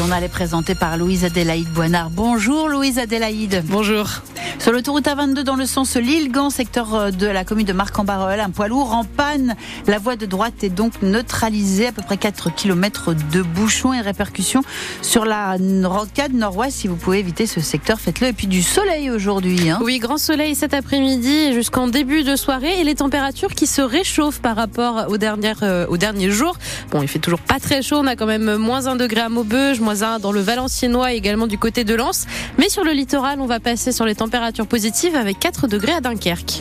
journal est présenté par Louise Adélaïde Boinard. Bonjour Louise Adélaïde. Bonjour. Sur l'autoroute A22 dans le sens Lille-Gand, secteur euh, de la commune de Marc-en-Barœul, un poids lourd en panne. La voie de droite est donc neutralisée, à peu près 4 km de bouchons et répercussions sur la rocade nord-ouest. Si vous pouvez éviter ce secteur, faites-le. Et puis du soleil aujourd'hui. Hein. Oui, grand soleil cet après-midi jusqu'en début de soirée et les températures qui se réchauffent par rapport aux, dernières, euh, aux derniers jours. Bon, il fait toujours pas très chaud, on a quand même moins 1 degré à Maubeuge, moins 1 dans le Valenciennois et également du côté de Lens. Mais sur le littoral, on va passer sur les températures positive avec 4 degrés à Dunkerque.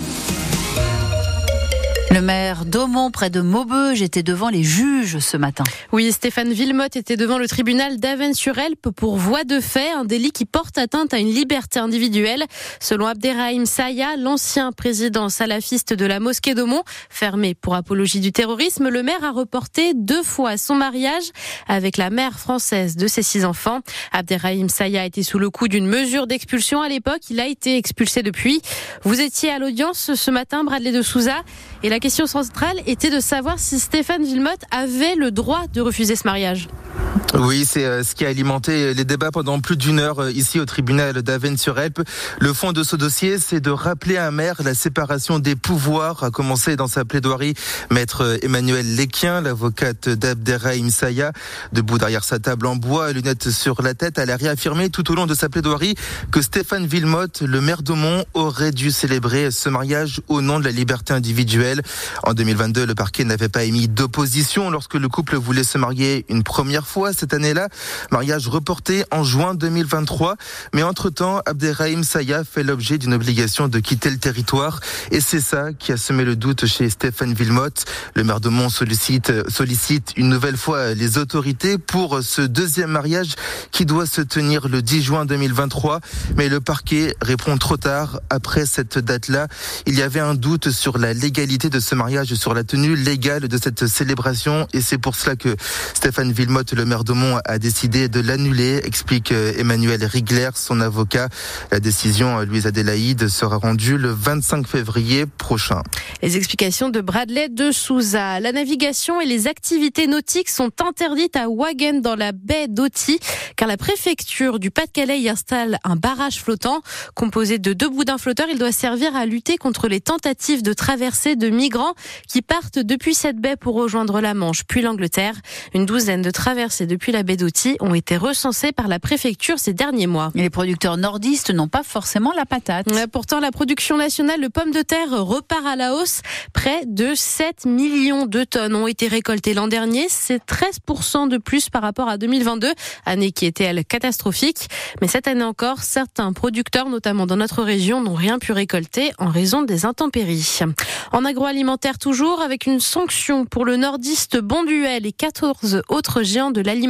Le maire d'Aumont, près de Maubeuge, était devant les juges ce matin. Oui, Stéphane Villemotte était devant le tribunal d'Aven-sur-Elpe pour voie de fait, un délit qui porte atteinte à une liberté individuelle. Selon Abderrahim Saya, l'ancien président salafiste de la mosquée d'Aumont, fermé pour apologie du terrorisme, le maire a reporté deux fois son mariage avec la mère française de ses six enfants. Abderrahim Saya était sous le coup d'une mesure d'expulsion à l'époque. Il a été expulsé depuis. Vous étiez à l'audience ce matin, Bradley de Souza, et la question centrale était de savoir si Stéphane Villemotte avait le droit de refuser ce mariage. Oui, c'est euh, ce qui a alimenté les débats pendant plus d'une heure euh, ici au tribunal d'Aven-sur-Elpe. Le fond de ce dossier, c'est de rappeler à un maire la séparation des pouvoirs, a commencé dans sa plaidoirie maître Emmanuel Léquien, l'avocate d'Abderrahim Saya, debout derrière sa table en bois, lunettes sur la tête. Elle a réaffirmé tout au long de sa plaidoirie que Stéphane Villemotte, le maire d'Aumont, aurait dû célébrer ce mariage au nom de la liberté individuelle. En 2022, le parquet n'avait pas émis d'opposition lorsque le couple voulait se marier une première fois cette année-là. Mariage reporté en juin 2023. Mais entre-temps, Abderrahim Saya fait l'objet d'une obligation de quitter le territoire. Et c'est ça qui a semé le doute chez Stéphane Villemotte. Le maire de Mont sollicite, sollicite une nouvelle fois les autorités pour ce deuxième mariage qui doit se tenir le 10 juin 2023. Mais le parquet répond trop tard. Après cette date-là, il y avait un doute sur la légalité de mariage, sur la tenue légale de cette célébration. Et c'est pour cela que Stéphane Villemotte, le maire Mont a décidé de l'annuler, explique euh, Emmanuel Rigler, son avocat. La décision, euh, Louise Adélaïde, sera rendue le 25 février prochain. Les explications de Bradley de Souza. La navigation et les activités nautiques sont interdites à Wagen dans la baie d'Oti, car la préfecture du Pas-de-Calais y installe un barrage flottant. Composé de deux boudins flotteurs, il doit servir à lutter contre les tentatives de traversée de migrants qui partent depuis cette baie pour rejoindre la Manche, puis l'Angleterre. Une douzaine de traversées de depuis la baie d'Outy ont été recensés par la préfecture ces derniers mois. Et les producteurs nordistes n'ont pas forcément la patate. Pourtant, la production nationale de pommes de terre repart à la hausse. Près de 7 millions de tonnes ont été récoltées l'an dernier. C'est 13% de plus par rapport à 2022, année qui était elle catastrophique. Mais cette année encore, certains producteurs, notamment dans notre région, n'ont rien pu récolter en raison des intempéries. En agroalimentaire toujours, avec une sanction pour le nordiste Bonduel et 14 autres géants de l'alimentation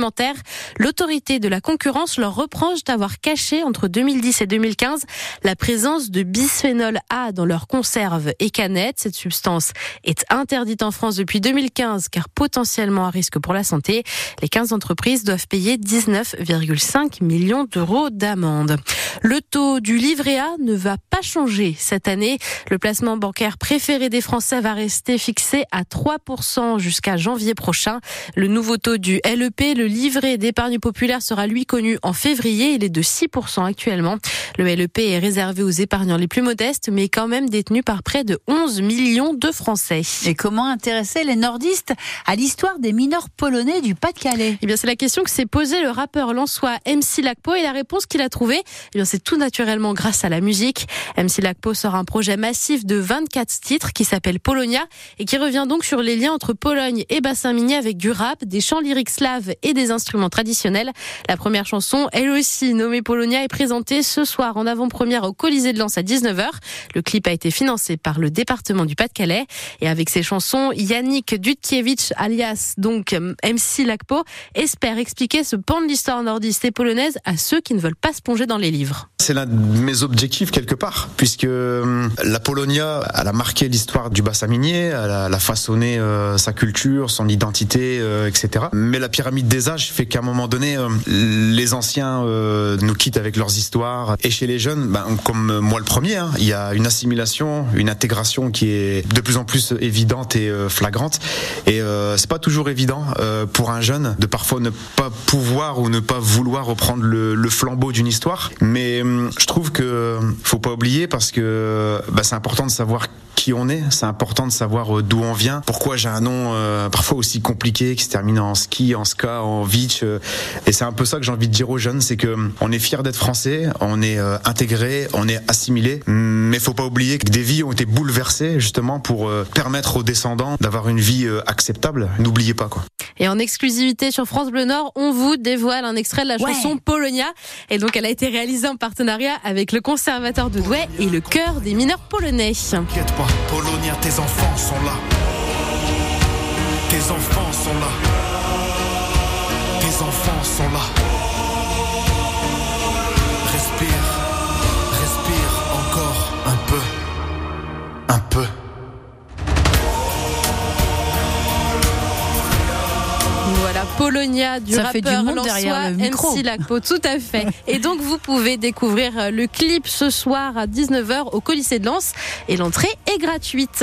L'autorité de la concurrence leur reproche d'avoir caché entre 2010 et 2015 la présence de bisphénol A dans leurs conserves et canettes. Cette substance est interdite en France depuis 2015 car potentiellement à risque pour la santé. Les 15 entreprises doivent payer 19,5 millions d'euros d'amende. Le taux du livret A ne va pas changer cette année. Le placement bancaire préféré des Français va rester fixé à 3% jusqu'à janvier prochain. Le nouveau taux du LEP, le livret d'épargne populaire, sera lui connu en février. Il est de 6% actuellement. Le LEP est réservé aux épargnants les plus modestes, mais quand même détenu par près de 11 millions de Français. Et comment intéresser les nordistes à l'histoire des mineurs polonais du Pas-de-Calais? Eh bien, c'est la question que s'est posée le rappeur lançois MC Lacpo et la réponse qu'il a trouvée, eh bien, c'est tout naturellement grâce à la musique. MC Lacpo sort un projet massif de 24 titres qui s'appelle Polonia et qui revient donc sur les liens entre Pologne et bassin minier avec du rap, des chants lyriques slaves et des instruments traditionnels. La première chanson, elle aussi nommée Polonia, est présentée ce soir en avant-première au Colisée de Lens à 19h. Le clip a été financé par le département du Pas-de-Calais et avec ses chansons, Yannick Dudkiewicz, alias donc MC Lacpo, espère expliquer ce pan de l'histoire nordiste et polonaise à ceux qui ne veulent pas se plonger dans les livres. C'est l'un de mes objectifs quelque part, puisque hum, la Polonia, elle a marqué l'histoire du bassin sa minier, elle a, façonné sa culture, son identité, etc. Mais la pyramide des âges fait qu'à un moment donné, les anciens nous quittent avec leurs histoires. Et chez les jeunes, ben, comme moi le premier, hein, il y a une assimilation, une intégration qui est de plus en plus évidente et flagrante. Et c'est pas toujours évident pour un jeune de parfois ne pas pouvoir ou ne pas vouloir reprendre le, flambeau d'une histoire. Mais hum, je trouve que faut pas oublier parce que bah, c'est important de savoir qui on est, c'est important de savoir euh, d'où on vient, pourquoi j'ai un nom euh, parfois aussi compliqué qui se termine en ski, en ska, en beach. Euh, et c'est un peu ça que j'ai envie de dire aux jeunes, c'est que hum, on est fier d'être français, on est intégré, on est assimilé, mais faut pas oublier que des vies ont été bouleversées justement pour permettre aux descendants d'avoir une vie acceptable. N'oubliez pas quoi. Et en exclusivité sur France Bleu Nord, on vous dévoile un extrait de la chanson Polonia. Et donc, elle a été réalisée en partenariat avec le Conservateur de Douai et le chœur des mineurs polonais. T'inquiète pas, Polonia, tes enfants sont là. Tes enfants sont là. Tes enfants sont là. Voilà, Polonia du Ça rappeur fait du monde derrière le micro. MC Lacpo, tout à fait. Et donc vous pouvez découvrir le clip ce soir à 19h au Colisée de Lens et l'entrée est gratuite.